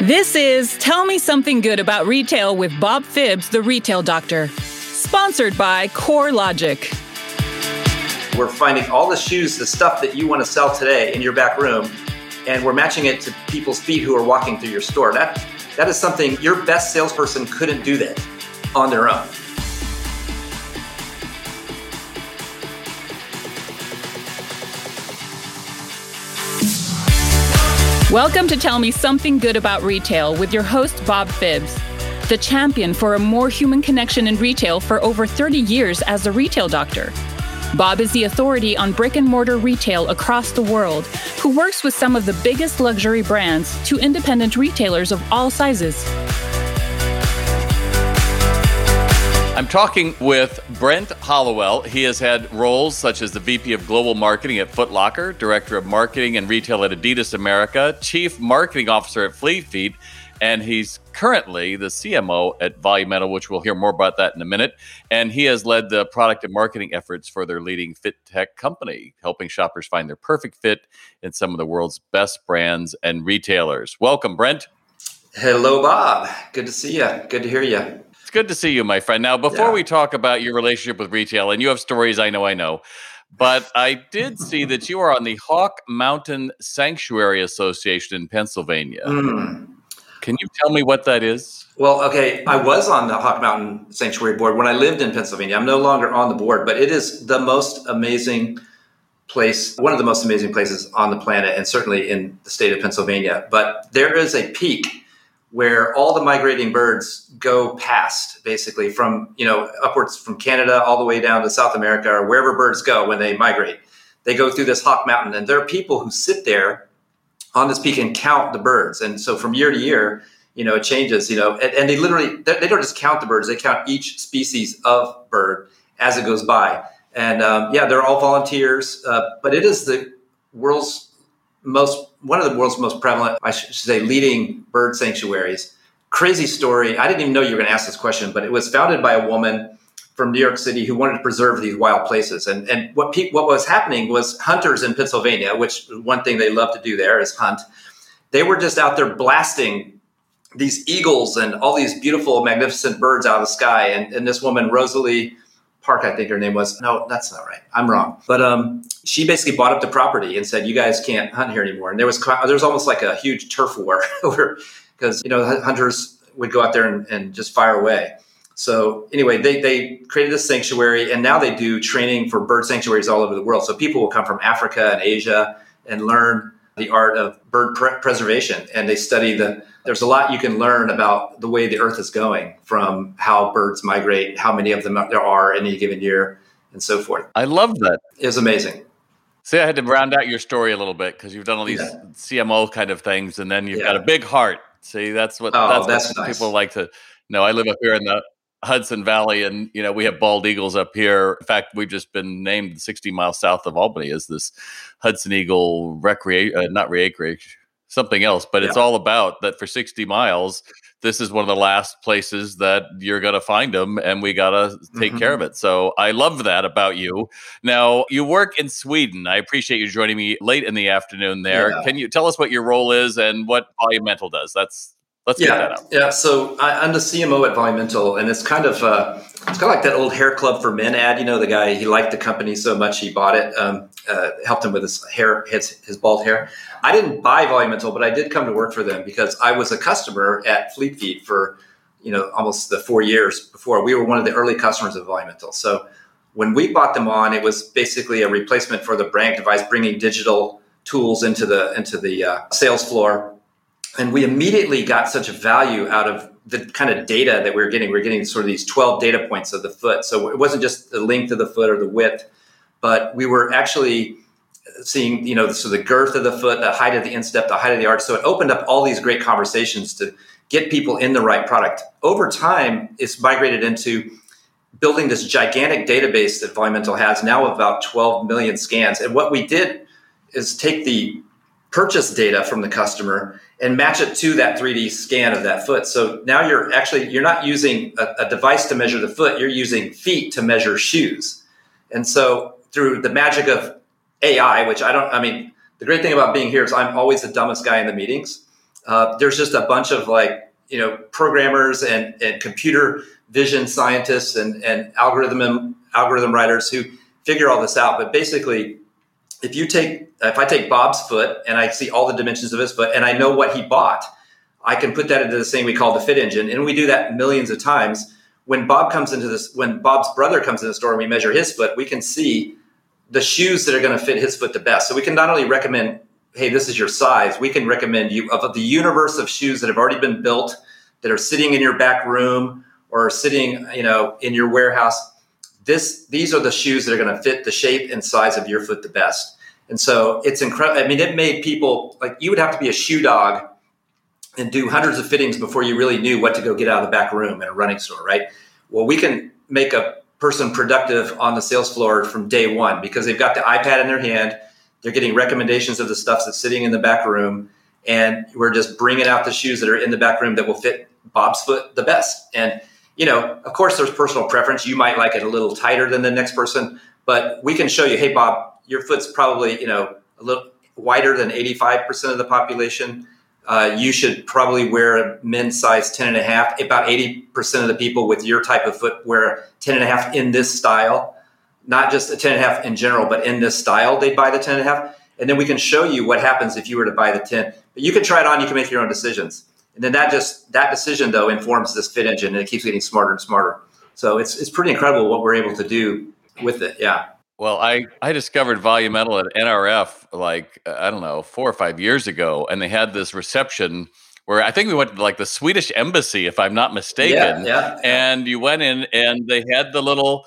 This is Tell Me Something Good About Retail with Bob Phibbs, the retail doctor. Sponsored by CoreLogic. We're finding all the shoes, the stuff that you want to sell today in your back room, and we're matching it to people's feet who are walking through your store. That that is something your best salesperson couldn't do that on their own. Welcome to Tell Me Something Good About Retail with your host, Bob Phibbs, the champion for a more human connection in retail for over 30 years as a retail doctor. Bob is the authority on brick and mortar retail across the world, who works with some of the biggest luxury brands to independent retailers of all sizes. I'm talking with Brent Hollowell. He has had roles such as the VP of Global Marketing at Foot Locker, Director of Marketing and Retail at Adidas America, Chief Marketing Officer at Fleet Feet, and he's currently the CMO at Volumental, which we'll hear more about that in a minute. And he has led the product and marketing efforts for their leading fit tech company, helping shoppers find their perfect fit in some of the world's best brands and retailers. Welcome, Brent. Hello, Bob. Good to see you. Good to hear you good to see you, my friend. Now, before yeah. we talk about your relationship with retail, and you have stories I know I know, but I did see that you are on the Hawk Mountain Sanctuary Association in Pennsylvania. Mm. Can you tell me what that is? Well, okay, I was on the Hawk Mountain Sanctuary board when I lived in Pennsylvania. I'm no longer on the board, but it is the most amazing place, one of the most amazing places on the planet, and certainly in the state of Pennsylvania. But there is a peak where all the migrating birds go past basically from you know upwards from canada all the way down to south america or wherever birds go when they migrate. They go through this hawk mountain and there are people who sit there on this peak and count the birds. And so from year to year you know it changes you know and, and they literally they don't just count the birds they count each species of bird as it goes by. And um, yeah they're all volunteers uh, but it is the world's most one of the world's most prevalent, I should say, leading bird sanctuaries. Crazy story. I didn't even know you were going to ask this question, but it was founded by a woman from New York City who wanted to preserve these wild places. And and what pe- what was happening was hunters in Pennsylvania, which one thing they love to do there is hunt. They were just out there blasting these eagles and all these beautiful, magnificent birds out of the sky. And, and this woman, Rosalie Park, I think her name was. No, that's not right. I'm wrong. But um, she basically bought up the property and said, "You guys can't hunt here anymore." And there was there was almost like a huge turf war over because you know hunters would go out there and, and just fire away. So anyway, they they created this sanctuary, and now they do training for bird sanctuaries all over the world. So people will come from Africa and Asia and learn the art of bird pre- preservation, and they study the there's a lot you can learn about the way the earth is going from how birds migrate, how many of them there are in any given year, and so forth. I love that. It was amazing. See, I had to round out your story a little bit because you've done all these yeah. CMO kind of things, and then you've yeah. got a big heart. See, that's what oh, that's, that's what nice. people like to know. I live up here in the Hudson Valley, and you know we have bald eagles up here. In fact, we've just been named 60 miles south of Albany as this Hudson Eagle recreation, uh, not recreation, something else, but yeah. it's all about that for 60 miles. This is one of the last places that you're going to find them, and we got to take mm-hmm. care of it. So I love that about you. Now, you work in Sweden. I appreciate you joining me late in the afternoon there. Yeah. Can you tell us what your role is and what Volumental does? That's Let's yeah, get that out. Yeah, so I, am the CMO at Volumental, and it's kind of uh, it's kind of like that old hair club for men ad. You know, the guy he liked the company so much he bought it, um, uh, helped him with his hair, his, his bald hair. I didn't buy Volumental, but I did come to work for them because I was a customer at Fleet Feet for you know almost the four years before. We were one of the early customers of Volumental. So when we bought them on, it was basically a replacement for the Brannock device, bringing digital tools into the into the uh, sales floor and we immediately got such a value out of the kind of data that we were getting. We are getting sort of these 12 data points of the foot. So it wasn't just the length of the foot or the width, but we were actually seeing, you know, so the girth of the foot, the height of the instep, the height of the arch. So it opened up all these great conversations to get people in the right product. Over time, it's migrated into building this gigantic database that Volumental has now about 12 million scans. And what we did is take the purchase data from the customer and match it to that 3D scan of that foot. So now you're actually you're not using a, a, device to measure the foot, you're using feet to measure shoes. And so through the magic of AI, which I don't I mean, the great thing about being here is I'm always the dumbest guy in the meetings. Uh, there's just a bunch of like you know programmers and, and computer vision scientists and, and algorithm algorithm writers who figure all this out. But basically, if you take if I take Bob's foot and I see all the dimensions of his foot and I know what he bought, I can put that into this thing we call the fit engine, and we do that millions of times. When Bob comes into this, when Bob's brother comes in the store and we measure his foot, we can see the shoes that are going to fit his foot the best. So we can not only recommend, hey, this is your size, we can recommend you of the universe of shoes that have already been built, that are sitting in your back room or sitting, you know, in your warehouse. This, these are the shoes that are going to fit the shape and size of your foot the best. And so it's incredible. I mean, it made people like you would have to be a shoe dog and do hundreds of fittings before you really knew what to go get out of the back room in a running store, right? Well, we can make a person productive on the sales floor from day one because they've got the iPad in their hand. They're getting recommendations of the stuff that's sitting in the back room. And we're just bringing out the shoes that are in the back room that will fit Bob's foot the best. And, you know, of course, there's personal preference. You might like it a little tighter than the next person, but we can show you, hey, Bob, your foot's probably, you know, a little wider than 85% of the population uh, you should probably wear a men's size 10 and a half. About 80% of the people with your type of foot wear 10 and a half in this style, not just a 10 and a half in general, but in this style, they buy the 10 and a half. And then we can show you what happens if you were to buy the 10. But you can try it on, you can make your own decisions. And then that just, that decision though informs this fit engine and it keeps getting smarter and smarter. So it's, it's pretty incredible what we're able to do with it. Yeah. Well, I, I discovered Volumental at NRF like, I don't know, four or five years ago, and they had this reception where I think we went to like the Swedish embassy, if I'm not mistaken. Yeah, yeah. And you went in and they had the little,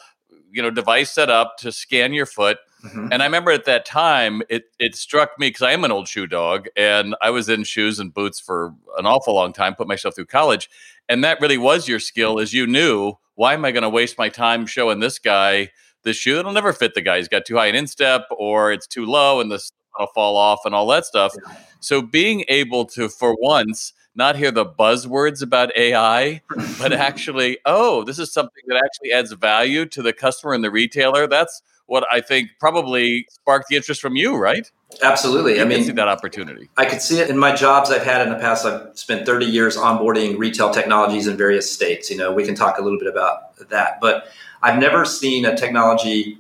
you know, device set up to scan your foot. Mm-hmm. And I remember at that time, it it struck me because I am an old shoe dog, and I was in shoes and boots for an awful long time, put myself through college, and that really was your skill, as you knew. Why am I going to waste my time showing this guy? the shoe. It'll never fit the guy. He's got too high an instep or it's too low and this will fall off and all that stuff. Yeah. So being able to, for once, not hear the buzzwords about AI, but actually, oh, this is something that actually adds value to the customer and the retailer. That's what I think probably sparked the interest from you, right? Absolutely. You I mean, see that opportunity. I could see it in my jobs I've had in the past. I've spent 30 years onboarding retail technologies in various states. You know, we can talk a little bit about that, but I've never seen a technology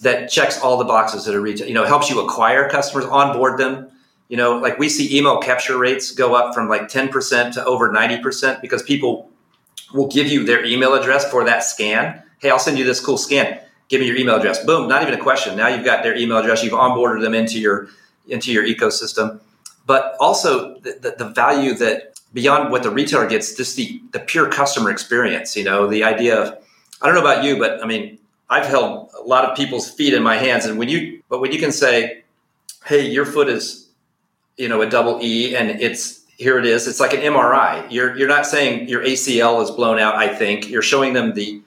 that checks all the boxes at a retail. You know, helps you acquire customers, onboard them. You know, like we see email capture rates go up from like 10% to over 90% because people will give you their email address for that scan. Hey, I'll send you this cool scan. Give me your email address. Boom, not even a question. Now you've got their email address. You've onboarded them into your into your ecosystem. But also the, the, the value that beyond what the retailer gets, just the the pure customer experience. You know, the idea of I don't know about you, but I mean, I've held a lot of people's feet in my hands, and when you, but when you can say, "Hey, your foot is, you know, a double E, and it's here it is," it's like an MRI. You're you're not saying your ACL is blown out. I think you're showing them the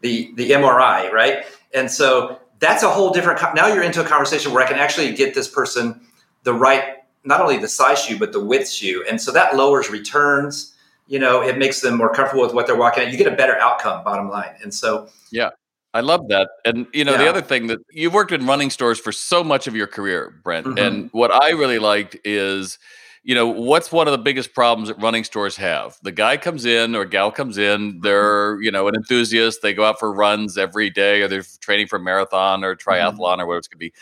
the the MRI, right? And so that's a whole different. Now you're into a conversation where I can actually get this person the right, not only the size shoe but the width shoe, and so that lowers returns you know, it makes them more comfortable with what they're walking at. You get a better outcome, bottom line. And so, yeah, I love that. And you know, yeah. the other thing that you've worked in running stores for so much of your career, Brent. Mm-hmm. And what I really liked is, you know, what's one of the biggest problems that running stores have? The guy comes in or gal comes in, mm-hmm. they're, you know, an enthusiast, they go out for runs every day or they're training for marathon or mm-hmm. triathlon mm-hmm. or whatever it's gonna be.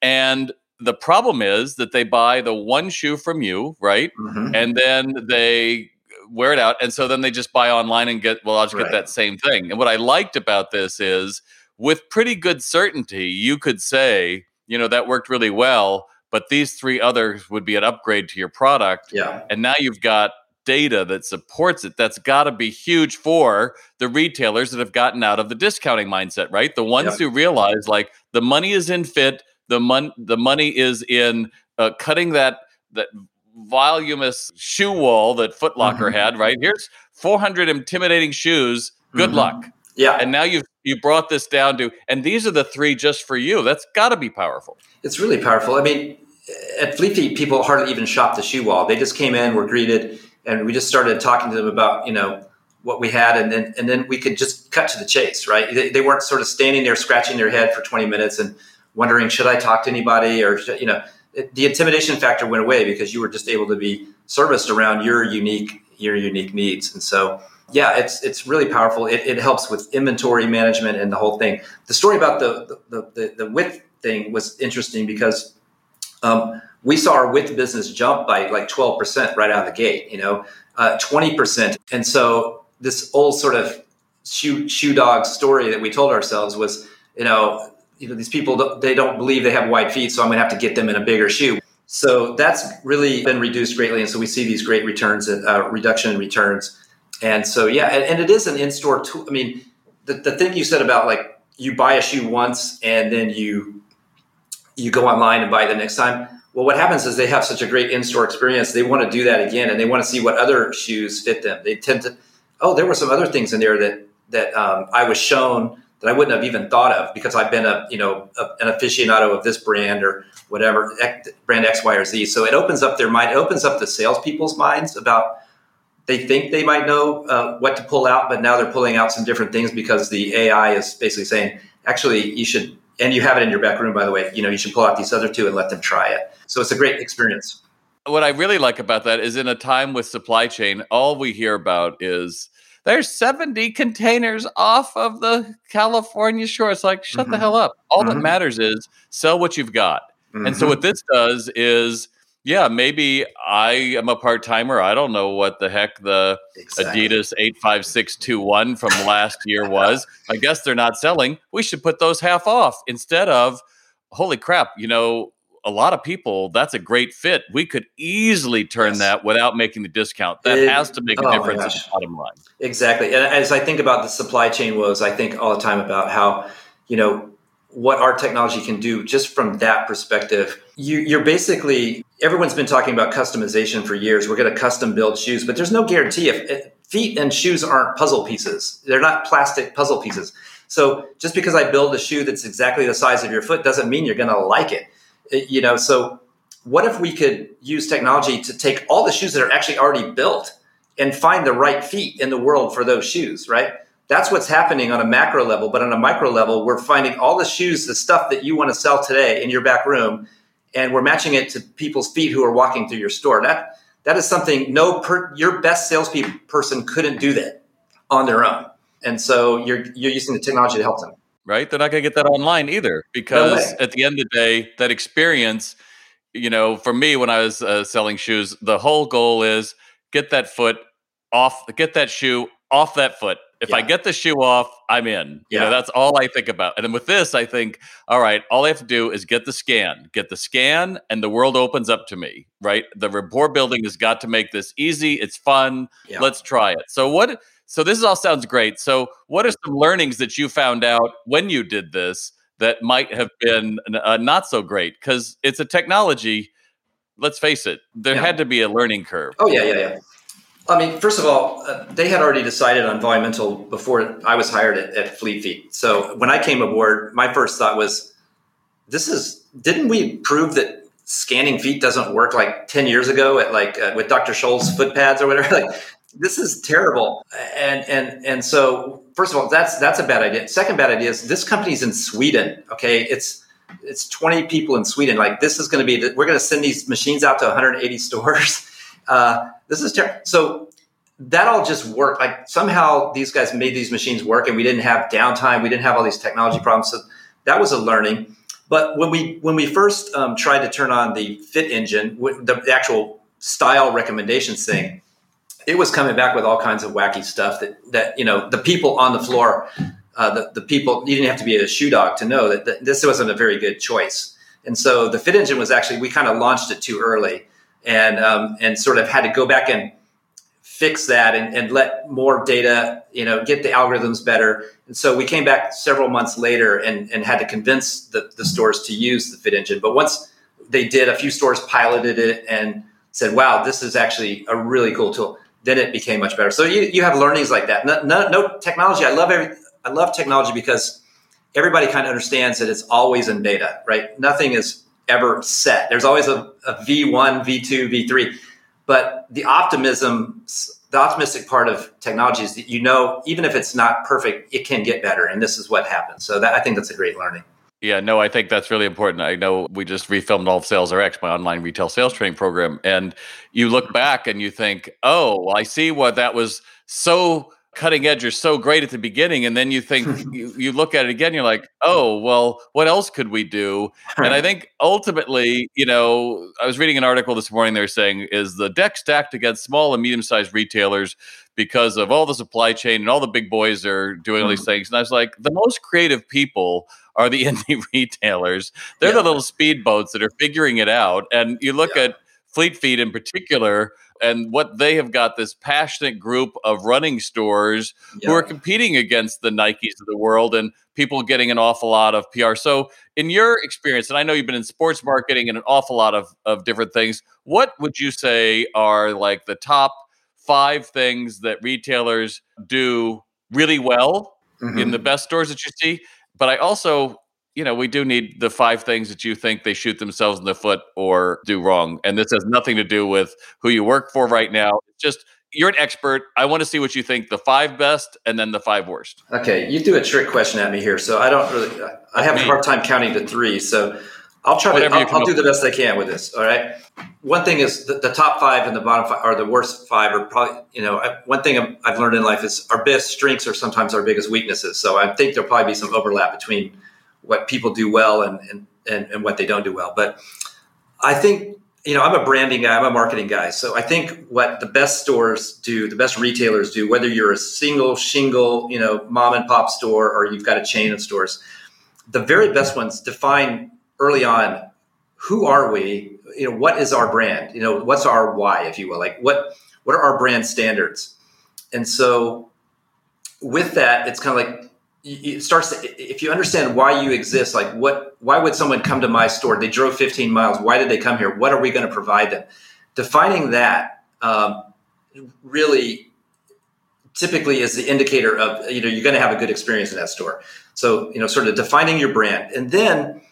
And the problem is that they buy the one shoe from you, right? Mm-hmm. And then they wear it out. And so then they just buy online and get, well, I'll just right. get that same thing. And what I liked about this is with pretty good certainty, you could say, you know, that worked really well, but these three others would be an upgrade to your product. Yeah. And now you've got data that supports it. That's got to be huge for the retailers that have gotten out of the discounting mindset, right? The ones who realize like the money is in fit, the mon- the money is in uh, cutting that that voluminous shoe wall that Footlocker mm-hmm. had, right? Here's 400 intimidating shoes. Good mm-hmm. luck. Yeah. And now you've you brought this down to, and these are the three just for you. That's got to be powerful. It's really powerful. I mean, at Fleet Feet, people hardly even shop the shoe wall. They just came in, were greeted, and we just started talking to them about you know what we had, and then and then we could just cut to the chase, right? They, they weren't sort of standing there scratching their head for 20 minutes and wondering should I talk to anybody or you know the intimidation factor went away because you were just able to be serviced around your unique your unique needs. And so, yeah, it's it's really powerful. It, it helps with inventory management and the whole thing. The story about the the, the, the width thing was interesting because um, we saw our width business jump by like 12% right out of the gate, you know, uh, 20%. And so this old sort of shoe, shoe dog story that we told ourselves was, you know, you know, these people, they don't believe they have wide feet, so I'm to have to get them in a bigger shoe. So that's really been reduced greatly. And so we see these great returns, uh, reduction in returns. And so, yeah, and, and it is an in-store tool. I mean, the, the thing you said about like you buy a shoe once and then you you go online and buy the next time. Well, what happens is they have such a great in-store experience. They want to do that again, and they want to see what other shoes fit them. They tend to, oh, there were some other things in there that that um, I was shown that I wouldn't have even thought of because I've been a you know a, an aficionado of this brand or whatever brand X, Y, or Z. So it opens up their mind. It opens up the salespeople's minds about they think they might know uh, what to pull out, but now they're pulling out some different things because the AI is basically saying, actually, you should and you have it in your back room, by the way. You know, you should pull out these other two and let them try it. So it's a great experience. What I really like about that is in a time with supply chain, all we hear about is there's 70 containers off of the California shore. It's like, shut mm-hmm. the hell up. All mm-hmm. that matters is sell what you've got. Mm-hmm. And so mm-hmm. what this does is yeah, maybe I am a part timer. I don't know what the heck the exactly. Adidas 85621 from last year was. I guess they're not selling. We should put those half off instead of, holy crap, you know, a lot of people, that's a great fit. We could easily turn yes. that without making the discount. That it, has to make a oh difference at the bottom line. Exactly. And as I think about the supply chain woes, I think all the time about how, you know, what our technology can do just from that perspective. You, are basically everyone's been talking about customization for years. We're going to custom build shoes, but there's no guarantee if, if feet and shoes aren't puzzle pieces. They're not plastic puzzle pieces. So just because I build a shoe that's exactly the size of your foot doesn't mean you're going to like it. it. You know, so what if we could use technology to take all the shoes that are actually already built and find the right feet in the world for those shoes, right? That's what's happening on a macro level, but on a micro level, we're finding all the shoes, the stuff that you want to sell today in your back room and we're matching it to people's feet who are walking through your store. That that is something no per, your best salesperson couldn't do that on their own. And so you're you're using the technology to help them. Right? They're not going to get that online either because no at the end of the day, that experience, you know, for me when I was uh, selling shoes, the whole goal is get that foot off, get that shoe off that foot if yeah. I get the shoe off, I'm in. You know, that's all I think about. And then with this, I think, all right, all I have to do is get the scan, get the scan, and the world opens up to me, right? The rapport building has got to make this easy. It's fun. Yeah. Let's try it. So what so this all sounds great. So what are some learnings that you found out when you did this that might have been uh, not so great? Because it's a technology. Let's face it, there had to be a learning curve. Oh yeah, yeah, yeah. I mean, first of all, uh, they had already decided on volumental before I was hired at, at Fleet Feet. So when I came aboard, my first thought was, "This is didn't we prove that scanning feet doesn't work like ten years ago at like uh, with Dr. Scholl's foot pads or whatever?" like this is terrible. And and and so first of all, that's that's a bad idea. Second bad idea is this company's in Sweden. Okay, it's it's 20 people in Sweden. Like this is going to be, we're going to send these machines out to 180 stores. Uh, this is terrible. So that all just worked. Like somehow these guys made these machines work, and we didn't have downtime. We didn't have all these technology problems. So that was a learning. But when we when we first um, tried to turn on the fit engine, the, the actual style recommendations thing, it was coming back with all kinds of wacky stuff that that you know the people on the floor, uh, the the people you didn't have to be a shoe dog to know that, that this wasn't a very good choice. And so the fit engine was actually we kind of launched it too early and um, and sort of had to go back and fix that and, and let more data, you know, get the algorithms better. And so we came back several months later and, and had to convince the, the stores to use the Fit Engine. But once they did, a few stores piloted it and said, "Wow, this is actually a really cool tool." Then it became much better. So you, you have learnings like that. No, no, no technology. I love every. I love technology because everybody kind of understands that it's always in data, right? Nothing is ever set. There's always a a V1, V2, V3. But the optimism, the optimistic part of technology is that you know, even if it's not perfect, it can get better. And this is what happens. So that, I think that's a great learning. Yeah, no, I think that's really important. I know we just refilmed all of Sales RX, my online retail sales training program, and you look back and you think, oh, I see what that was so cutting edge or so great at the beginning, and then you think you, you look at it again, you're like, oh, well, what else could we do? And I think ultimately, you know, I was reading an article this morning. They're saying is the deck stacked against small and medium sized retailers because of all the supply chain and all the big boys are doing all these mm-hmm. things. And I was like, the most creative people are the indie retailers. They're yeah. the little speedboats that are figuring it out. And you look yeah. at Fleet Feet in particular, and what they have got this passionate group of running stores yeah. who are competing against the Nikes of the world and people getting an awful lot of PR. So, in your experience, and I know you've been in sports marketing and an awful lot of, of different things, what would you say are like the top five things that retailers do really well mm-hmm. in the best stores that you see? But I also, you know, we do need the five things that you think they shoot themselves in the foot or do wrong. And this has nothing to do with who you work for right now. Just you're an expert. I want to see what you think the five best and then the five worst. Okay, you do a trick question at me here, so I don't really. I have a hard time counting to three, so I'll try Whatever to. I'll, I'll do the best I can with this. All right. One thing is the, the, top five and the bottom five are the worst five are probably you know I, one thing I've learned in life is our best strengths are sometimes our biggest weaknesses. So I think there'll probably be some overlap between what people do well and and, and, and what they don't do well. But I think you know, I'm a branding guy, I'm a marketing guy. So I think what the best stores do, the best retailers do, whether you're a single shingle, you know, mom and pop store or you've got a chain of stores, the very best ones define early on who are we you know what is our brand you know what's our why if you will like what what are our brand standards and so with that it's kind of like it starts to, if you understand why you exist like what why would someone come to my store? They drove 15 miles. Why did they come here? What are we going to provide them? Defining that um, really typically is the indicator of you know you're going to have a good experience in that store. So you know sort of defining your brand and then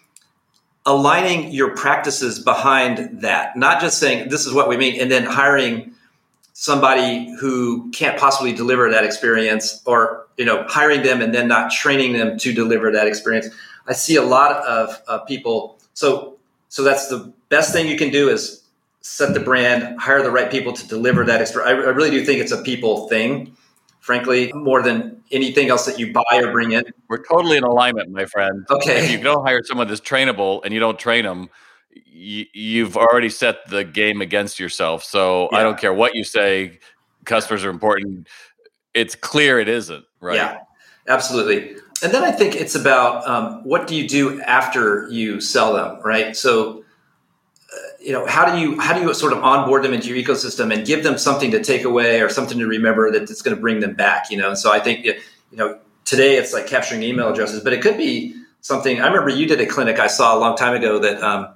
aligning your practices behind that, not just saying this is what we mean and then hiring somebody who can't possibly deliver that experience or you know hiring them and then not training them to deliver that experience. I see a lot of uh, people so so that's the best thing you can do is set the brand, hire the right people to deliver that experience. I, I really do think it's a people thing frankly, more than anything else that you buy or bring in. We're totally in alignment, my friend. Okay. If you don't hire someone that's trainable and you don't train them, you, have already set the game against yourself. So yeah. I don't care what you say, customers are important. It's clear it isn't, right? Yeah, absolutely. And then I think it's about um, what do you do after you sell them, right? So you know how do you how do you sort of onboard them into your ecosystem and give them something to take away or something to remember that it's going to bring them back you know and so i think you know today it's like capturing email addresses but it could be something i remember you did a clinic i saw a long time ago that um,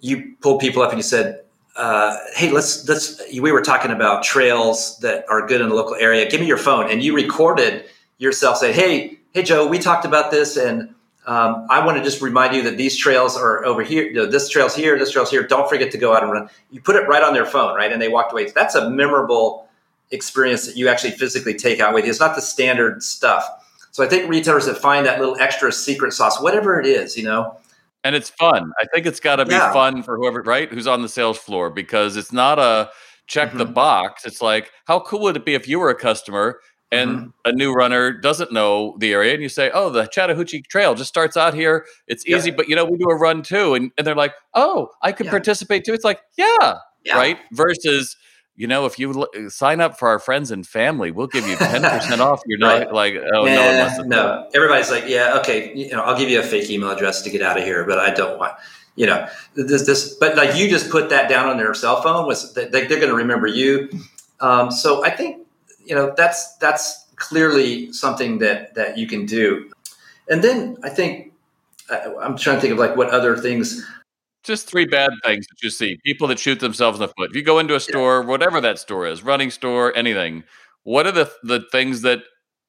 you pulled people up and you said uh, hey let's let's we were talking about trails that are good in the local area give me your phone and you recorded yourself say hey hey joe we talked about this and um, I want to just remind you that these trails are over here. You know, this trail's here, this trail's here. Don't forget to go out and run. You put it right on their phone, right? And they walked away. That's a memorable experience that you actually physically take out with you. It's not the standard stuff. So I think retailers that find that little extra secret sauce, whatever it is, you know. And it's fun. I think it's got to be yeah. fun for whoever, right? Who's on the sales floor because it's not a check mm-hmm. the box. It's like, how cool would it be if you were a customer and mm-hmm. a new runner doesn't know the area and you say oh the chattahoochee trail just starts out here it's easy yeah. but you know we do a run too and, and they're like oh i could yeah. participate too it's like yeah, yeah, right versus you know if you l- sign up for our friends and family we'll give you 10% off you're not right. like oh no no. everybody's like yeah okay you know i'll give you a fake email address to get out of here but i don't want you know this this but like you just put that down on their cell phone was they, they're going to remember you. Um, so i think you know that's that's clearly something that that you can do. And then i think i'm trying to think of like what other things just three bad things that you see people that shoot themselves in the foot if you go into a store yeah. whatever that store is running store anything what are the the things that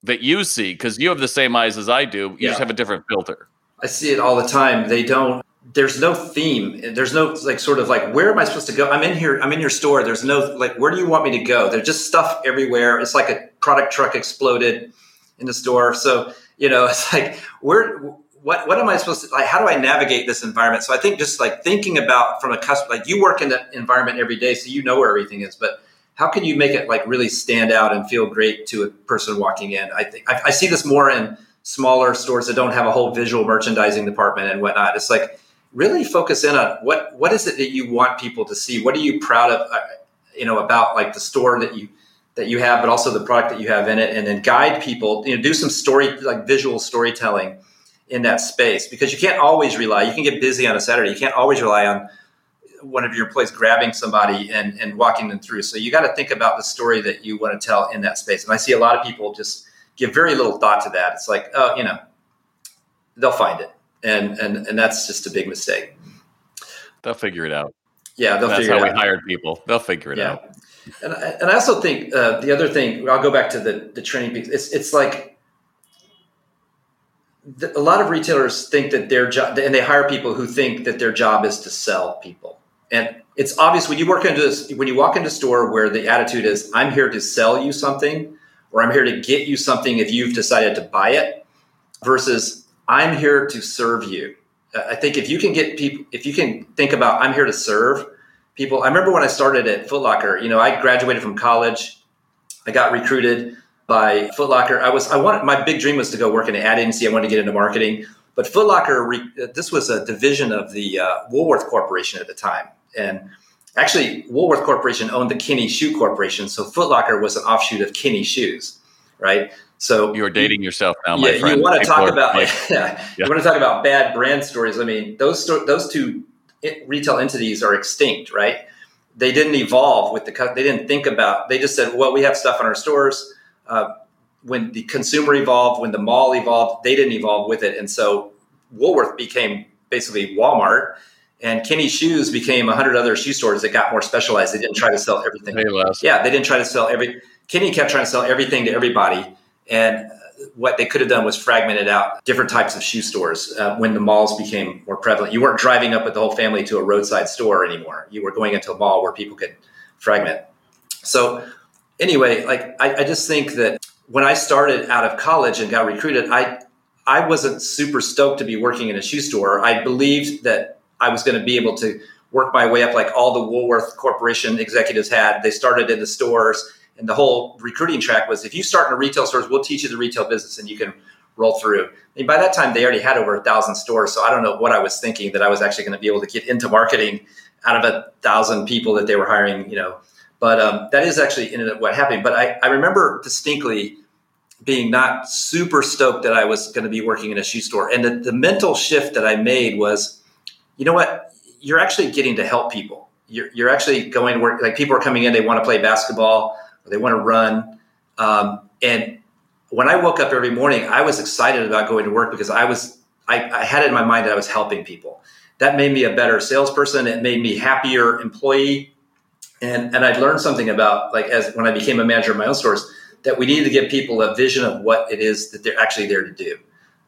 that you see because you have the same eyes as i do you yeah. just have a different filter i see it all the time they don't there's no theme. There's no like sort of like where am I supposed to go? I'm in here. I'm in your store. There's no like where do you want me to go? There's just stuff everywhere. It's like a product truck exploded in the store. So you know, it's like where what what am I supposed to like? How do I navigate this environment? So I think just like thinking about from a customer, like you work in that environment every day, so you know where everything is, but how can you make it like really stand out and feel great to a person walking in? I think I, I see this more in smaller stores that don't have a whole visual merchandising department and whatnot. It's like really focus in on what what is it that you want people to see? What are you proud of? Uh, you know about like the store that you that you have, but also the product that you have in it, and then guide people. You know, do some story like visual storytelling in that space because you can't always rely. You can get busy on a Saturday. You can't always rely on one of your employees grabbing somebody and, and walking them through. So you got to think about the story that you want to tell in that space. And I see a lot of people just give very little thought to that. It's like, oh, you know, they'll find it. And and and that's just a big mistake. They'll figure it out. Yeah, they'll That's figure how we hired people. They'll figure it Yeah. out. And I, and I also think uh, the other thing, I'll go back to the, the training piece. It's, it's like a lot of retailers think that their job, and they hire people who think that their job is to sell people. And it's obvious when you work into this, when you walk into a store where the attitude is, I'm here to sell you something, or I'm here to get you something if you've decided to buy it, versus I'm here to serve you. Uh, I think if you can get people, if you can think about, I'm here to serve people. I remember when I started at Foot Locker, you know, I graduated from college. I got recruited by Foot Locker. I was, I wanted, my big dream was to go work in an ad agency. I wanted to get into marketing. But Foot Locker, re, this was a division of the uh, Woolworth Corporation at the time. And actually, Woolworth Corporation owned the Kinney Shoe Corporation. So Foot Locker was an offshoot of Kinney Shoes, right? So You're dating yourself now, my yeah, friend. you want to talk about like, yeah, you want to talk about bad brand stories. I mean, those sto- those two retail entities are extinct, right? They didn't evolve with the they didn't think about. They just said, well, we have stuff in our stores. Uh, when the consumer evolved, when the mall evolved, they didn't evolve with it, and so Woolworth became basically Walmart, and Kenny Shoes became a hundred other shoe stores that got more specialized. They didn't try to sell everything. Yeah, they didn't try to sell every. Kenny kept trying to sell everything to everybody, and what they could have done was fragmented out different types of shoe stores uh, when the malls became more prevalent. You weren't driving up with the whole family to a roadside store anymore. You were going into a mall where people could fragment. So, anyway, like I, I just think that when I started out of college and got recruited, I I wasn't super stoked to be working in a shoe store. I believed that I was going to be able to work my way up like all the Woolworth Corporation executives had. They started in the stores, and the whole recruiting track was if you start in a retail stores, we'll teach you the retail business and you can roll through. I mean, by that time, they already had over a thousand stores. So I don't know what I was thinking that I was actually going to be able to get into marketing out of a thousand people that they were hiring, you know. But um, that is actually ended up what happened. But I, I remember distinctly being not super stoked that I was going to be working in a shoe store. And the, the mental shift that I made was, you know what? You're actually getting to help people. You're, you're actually going to work, like people are coming in, they want to play basketball or they want to run. Um, and when I woke up every morning, I was excited about going to work because I was, I, I had it in my mind that I was helping people. That made me a better salesperson. It made me happier employee. And, and I learned something about like as when I became a manager of my own stores, that we need to give people a vision of what it is that they're actually there to do.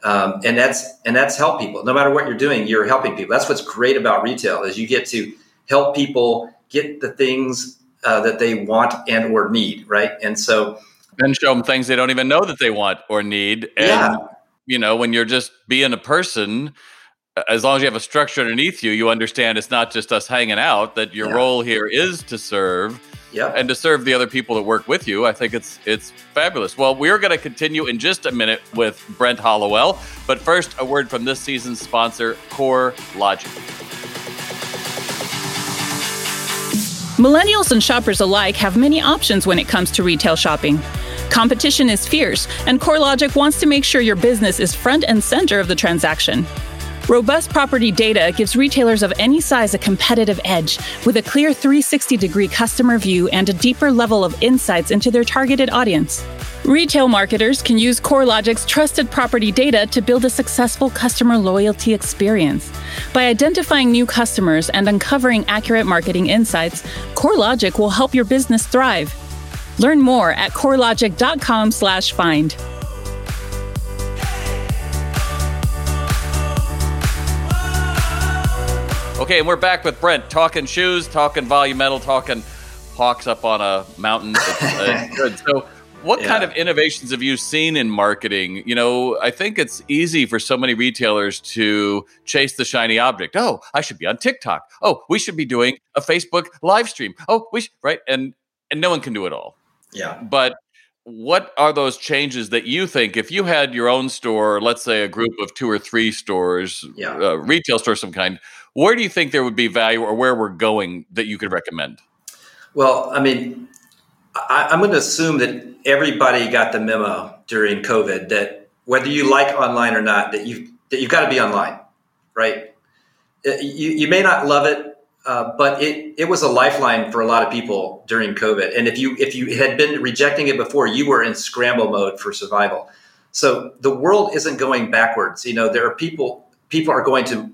Um, and that's and that's help people. No matter what you're doing, you're helping people. That's what's great about retail is you get to help people get the things uh, that they want and or need, right? And so, and show them things they don't even know that they want or need. And Yeah. you know, when you're just being a person, as long as you have a structure underneath you, you understand it's not just us hanging out. That your Yeah. role here is to serve yeah, and to serve the other people that work with you. I think it's it's fabulous. Well, we're going to continue in just a minute with Brent Hollowell, but first, a word from this season's sponsor, Core Logic. Millennials and shoppers alike have many options when it comes to retail shopping. Competition is fierce, and CoreLogic wants to make sure your business is front and center of the transaction. Robust property data gives retailers of any size a competitive edge with a clear 360 degree customer view and a deeper level of insights into their targeted audience. Retail marketers can use CoreLogic's trusted property data to build a successful customer loyalty experience. By identifying new customers and uncovering accurate marketing insights, CoreLogic will help your business thrive. Learn more at corelogic.com/find. Okay, and we're back with Brent talking shoes, talking Volumental, talking hawks up on a mountain. It's, uh, good. So What yeah. kind of innovations have you seen in marketing? You know, I think it's easy for so many retailers to chase the shiny object. Oh, I should be on TikTok. Oh, we should be doing a Facebook live stream. Oh, we should, right? And and no one can do it all. Yeah. But what are those changes that you think if you had your own store let's say a group of two or three stores yeah. uh, retail store some kind where do you think there would be value or where we're going that you could recommend well i mean I, i'm going to assume that everybody got the memo during covid that whether you like online or not that you that you've got to be online right uh, you, you may not love it uh, but it it was a lifeline for a lot of people during COVID. And if you if you had been rejecting it before, you were in scramble mode for survival. So the world isn't going backwards. You know, there are people people are going to,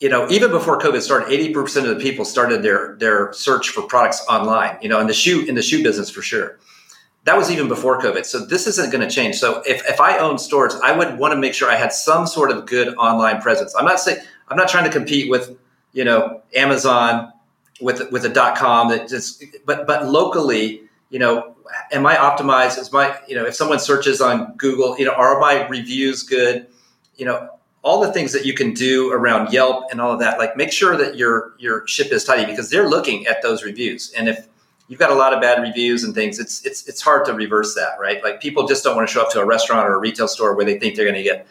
you know, even before COVID started, eighty percent of the people started their their search for products online. You know, in the shoe in the shoe business for sure. That was even before COVID. So this isn't going to change. So if, if I own stores, I would want to make sure I had some sort of good online presence. I'm not saying I'm not trying to compete with you know Amazon with with a dot com that just but but locally you know am I optimized is my you know if someone searches on Google you know are my reviews good you know all the things that you can do around Yelp and all of that like make sure that your your ship is tidy because they're looking at those reviews and if you've got a lot of bad reviews and things it's it's it's hard to reverse that right like people just don't want to show up to a restaurant or a retail store where they think they're going to get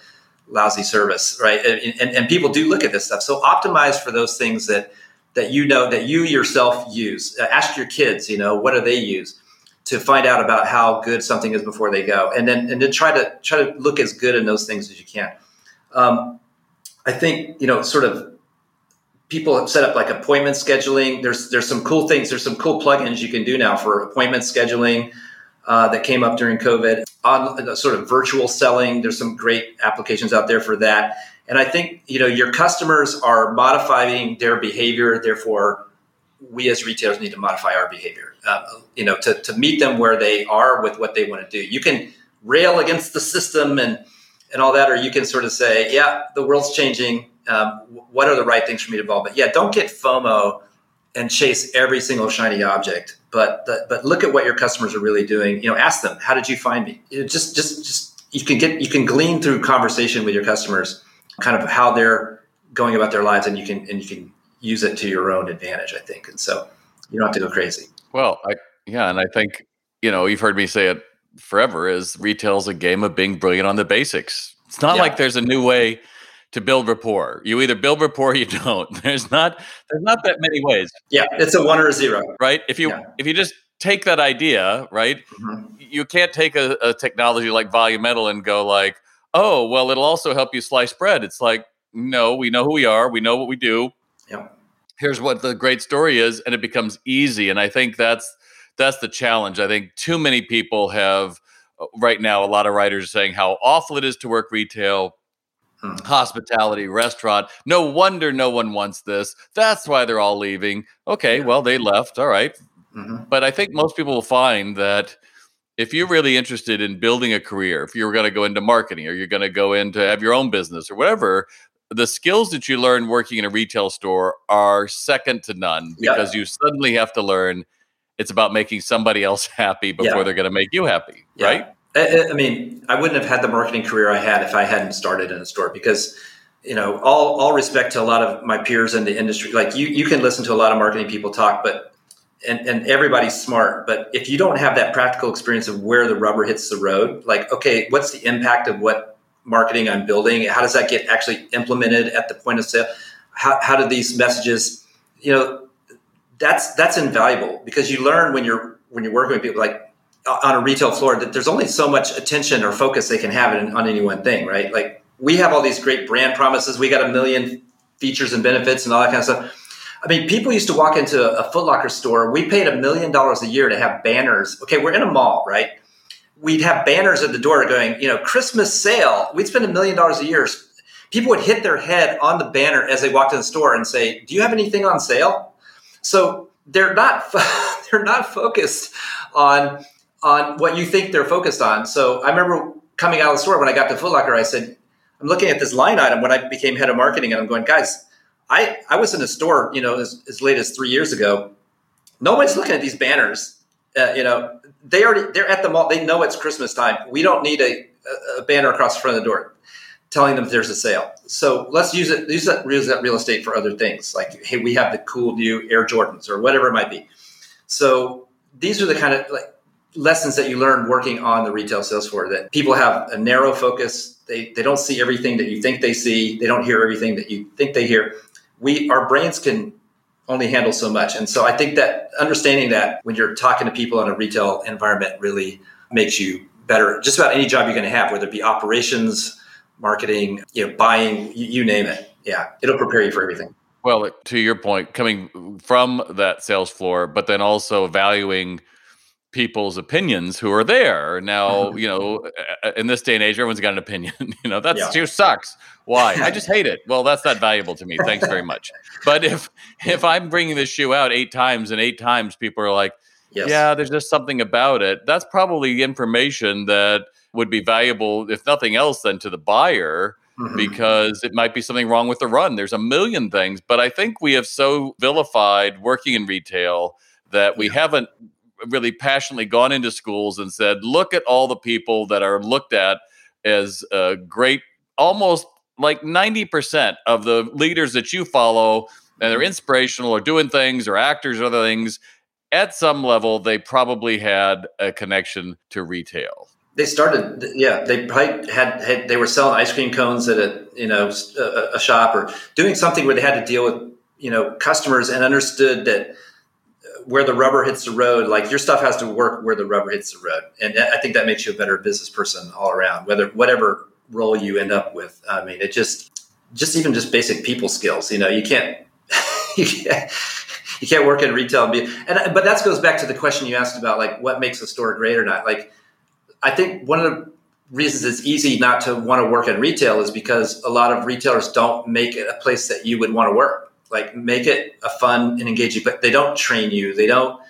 lousy service, right? And, and, and, people do look at this stuff. So optimize for those things that that you know that you yourself use. Uh, ask your kids, you know, what do they use to find out about how good something is before they go, and then and then try to try to look as good in those things as you can. Um, I think you know, sort of. People have set up like appointment scheduling. There's there's some cool things. There's some cool plugins you can do now for appointment scheduling uh, that came up during COVID on uh, sort of virtual selling. There's some great applications out there for that. And I think you know your customers are modifying their behavior. Therefore, we as retailers need to modify our behavior. Uh, you know, to, to meet them where they are with what they want to do. You can rail against the system and and all that, or you can sort of say, yeah, the world's changing. Um, what are the right things for me to evolve? But yeah, don't get FOMO and chase every single shiny object but the, but look at what your customers are really doing. You know, ask them, how did you find me? You know, just just just you can get you can glean through conversation with your customers, kind of how they're going about their lives, and you can and you can use it to your own advantage. I think, and so you don't have to go crazy. Well, I yeah, and I think you know you've heard me say it forever. Is retail's a game of being brilliant on the basics. It's not yeah. like there's a new way to build rapport. You either build rapport or you don't. There's not there's not that many ways. Yeah, it's a one or a zero. Right? If you yeah. if you just take that idea, right? Mm-hmm. You can't take a, a, technology like Volumental and go like, oh, well, it'll also help you slice bread. It's like, no, we know who we are, we know what we do. Yeah. Here's what the great story is, and it becomes easy. And I think that's that's the challenge. I think too many people have uh, right now. A lot of writers are saying how awful it is to work retail Hmm. hospitality, restaurant. No wonder no one wants this. That's why they're all leaving. Okay, well, they left. All right. mm-hmm. But I think most people will find that if you're really interested in building a career, if you're going to go into marketing or you're going to go into have your own business or whatever, the skills that you learn working in a retail store are second to none because yeah. you suddenly have to learn it's about making somebody else happy before yeah. they're going to make you happy, yeah. right? I, I, mean, I wouldn't have had the marketing career I had if I hadn't started in a store because, you know, all, all respect to a lot of my peers in the industry. Like you, you can listen to a lot of marketing people talk, but, and, and everybody's smart. But if you don't have that practical experience of where the rubber hits the road, like, okay, what's the impact of what marketing I'm building? How does that get actually implemented at the point of sale? How, how do these messages, you know, that's, that's invaluable because you learn when you're, when you're working with people like, uh, on a retail floor that there's only so much attention or focus they can have in, on any one thing, right? Like we have all these great brand promises. We got a million features and benefits and all that kind of stuff. I mean, people used to walk into a Footlocker store. We paid a million dollars a year to have banners. Okay, we're in a mall, right? We'd have banners at the door going, you know, Christmas sale. We'd spend a million dollars a year. People would hit their head on the banner as they walked in the store and say, "Do you have anything on sale?" So they're not they're not focused on on what you think they're focused on. So I remember coming out of the store when I got to Foot Locker, I said, I'm looking at this line item when I became head of marketing, and I'm going, guys, I, I was in a store, you know, as, as late as three years ago. Nobody's looking at these banners. Uh, you know, they already they're at the mall. They know it's Christmas time. We don't need a, a banner across the front of the door telling them there's a sale. So let's use it. Use that real estate for other things. Like hey, we have the cool new Air Jordans or whatever it might be. So these are the kind of like lessons that you learn working on the retail sales floor. That people have a narrow focus. They they don't see everything that you think they see. They don't hear everything that you think they hear. We our brains can only handle so much. And so I think that understanding that when you're talking to people in a retail environment really makes you better just about any job you're going to have, whether it be operations, marketing, you know, buying, you, you name it. Yeah, it'll prepare you for everything. Well, to your point, coming from that sales floor, but then also valuing people's opinions who are there. Now, mm-hmm. you know, in this day and age, everyone's got an opinion. you know, that's yeah. just sucks. Why? I just hate it. Well, that's not valuable to me. Thanks very much. But if if I'm bringing this shoe out eight times and eight times people are like, yes. yeah, there's just something about it. That's probably information that would be valuable, if nothing else, than to the buyer. Mm-hmm. Because it might be something wrong with the run. There's a million things, but I think we have so vilified working in retail that we yeah. haven't really passionately gone into schools and said, look at all the people that are looked at as uh, great, almost like 90% of the leaders that you follow, and they're inspirational or doing things or actors or other things, at some level, they probably had a connection to retail. They started, yeah. They probably had, had they were selling ice cream cones at a you know a, a shop or doing something where they had to deal with you know customers and understood that uh, where the rubber hits the road, like your stuff has to work where the rubber hits the road. And I think that makes you a better business person all around, whether whatever role you end up with. I mean, it just just even just basic people skills. You know, you can't you can't you can't work in retail and be and but that goes back to the question you asked about like what makes a store great or not. Like I think one of the reasons it's easy not to want to work in retail is because a lot of retailers don't make it a place that you would want to work. Like make it a fun and engaging but they don't train you. They don't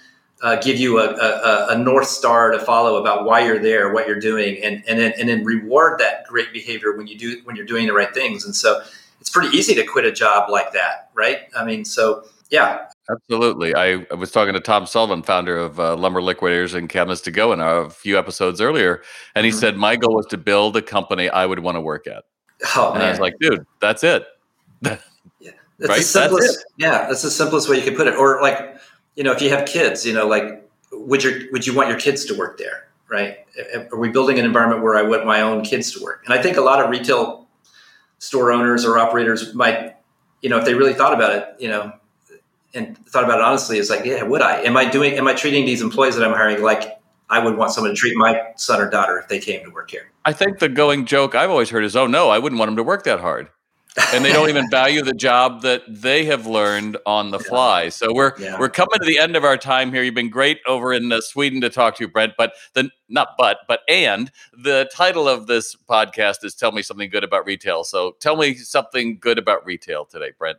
uh, give you a, a, a, north star to follow about why you're there what you're doing and, and then and then reward that great behavior when you do when you're doing the right things. And so it's pretty easy to quit a job like that right? I mean so yeah absolutely i, I was talking to tom sullivan founder of uh, lumber liquidators and cabinets to go in a few episodes earlier and he mm-hmm. said my goal was to build a company i would want to work at oh, and man. i was like dude that's it That's right? the simplest. That's yeah, that's the simplest way you could put it. Or like, you know, if you have kids, you know, like, would your would you want your kids to work there? Right? Are we building an environment where I want my own kids to work? And I think a lot of retail store owners or operators might, you know, if they really thought about it, you know, and thought about it honestly, is like, yeah, would I? Am I doing? Am I treating these employees that I'm hiring like I would want someone to treat my son or daughter if they came to work here? I think the going joke I've always heard is, "Oh no, I wouldn't want them to work that hard." and they don't even value the job that they have learned on the fly. So we're yeah. we're coming to the end of our time here. You've been great over in uh, Sweden to talk to you, Brent. But the not but but and the title of this podcast is "Tell Me Something Good About Retail." So tell me something good about retail today, Brent.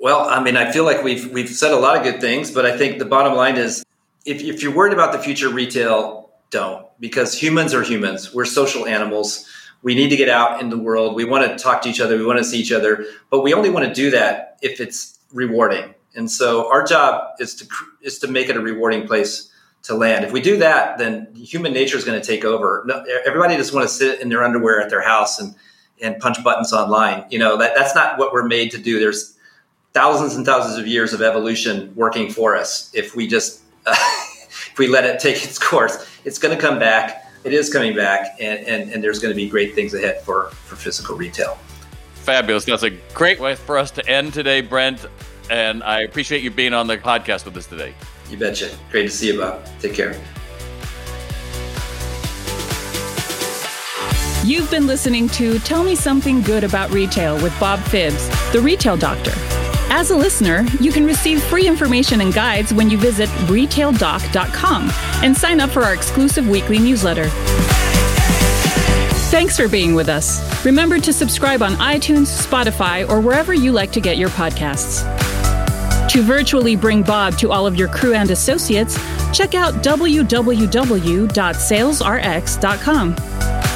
Well, I mean, I feel like we've we've said a lot of good things, but I think the bottom line is if if you're worried about the future retail, don't because humans are humans. We're social animals we need to get out in the world. We want to talk to each other. We want to see each other, but we only want to do that if it's rewarding. And so our job is to is to make it a rewarding place to land. If we do that, then human nature is going to take over. No, everybody just want to sit in their underwear at their house and and punch buttons online. You know that that's not what we're made to do. There's thousands and thousands of years of evolution working for us. If we just uh, if we let it take its course, it's going to come back it is coming back, and, and, and there's going to be great things ahead for, for physical retail. Fabulous. That's a great way for us to end today, Brent. And I appreciate you being on the podcast with us today. You betcha. Great to see you, Bob. Take care. You've been listening to Tell Me Something Good About Retail with Bob Phibbs, the retail doctor. As a listener, you can receive free information and guides when you visit retaildoc.com and sign up for our exclusive weekly newsletter. Thanks for being with us. Remember to subscribe on iTunes, Spotify, or wherever you like to get your podcasts. To virtually bring Bob to all of your crew and associates, check out www.salesrx.com.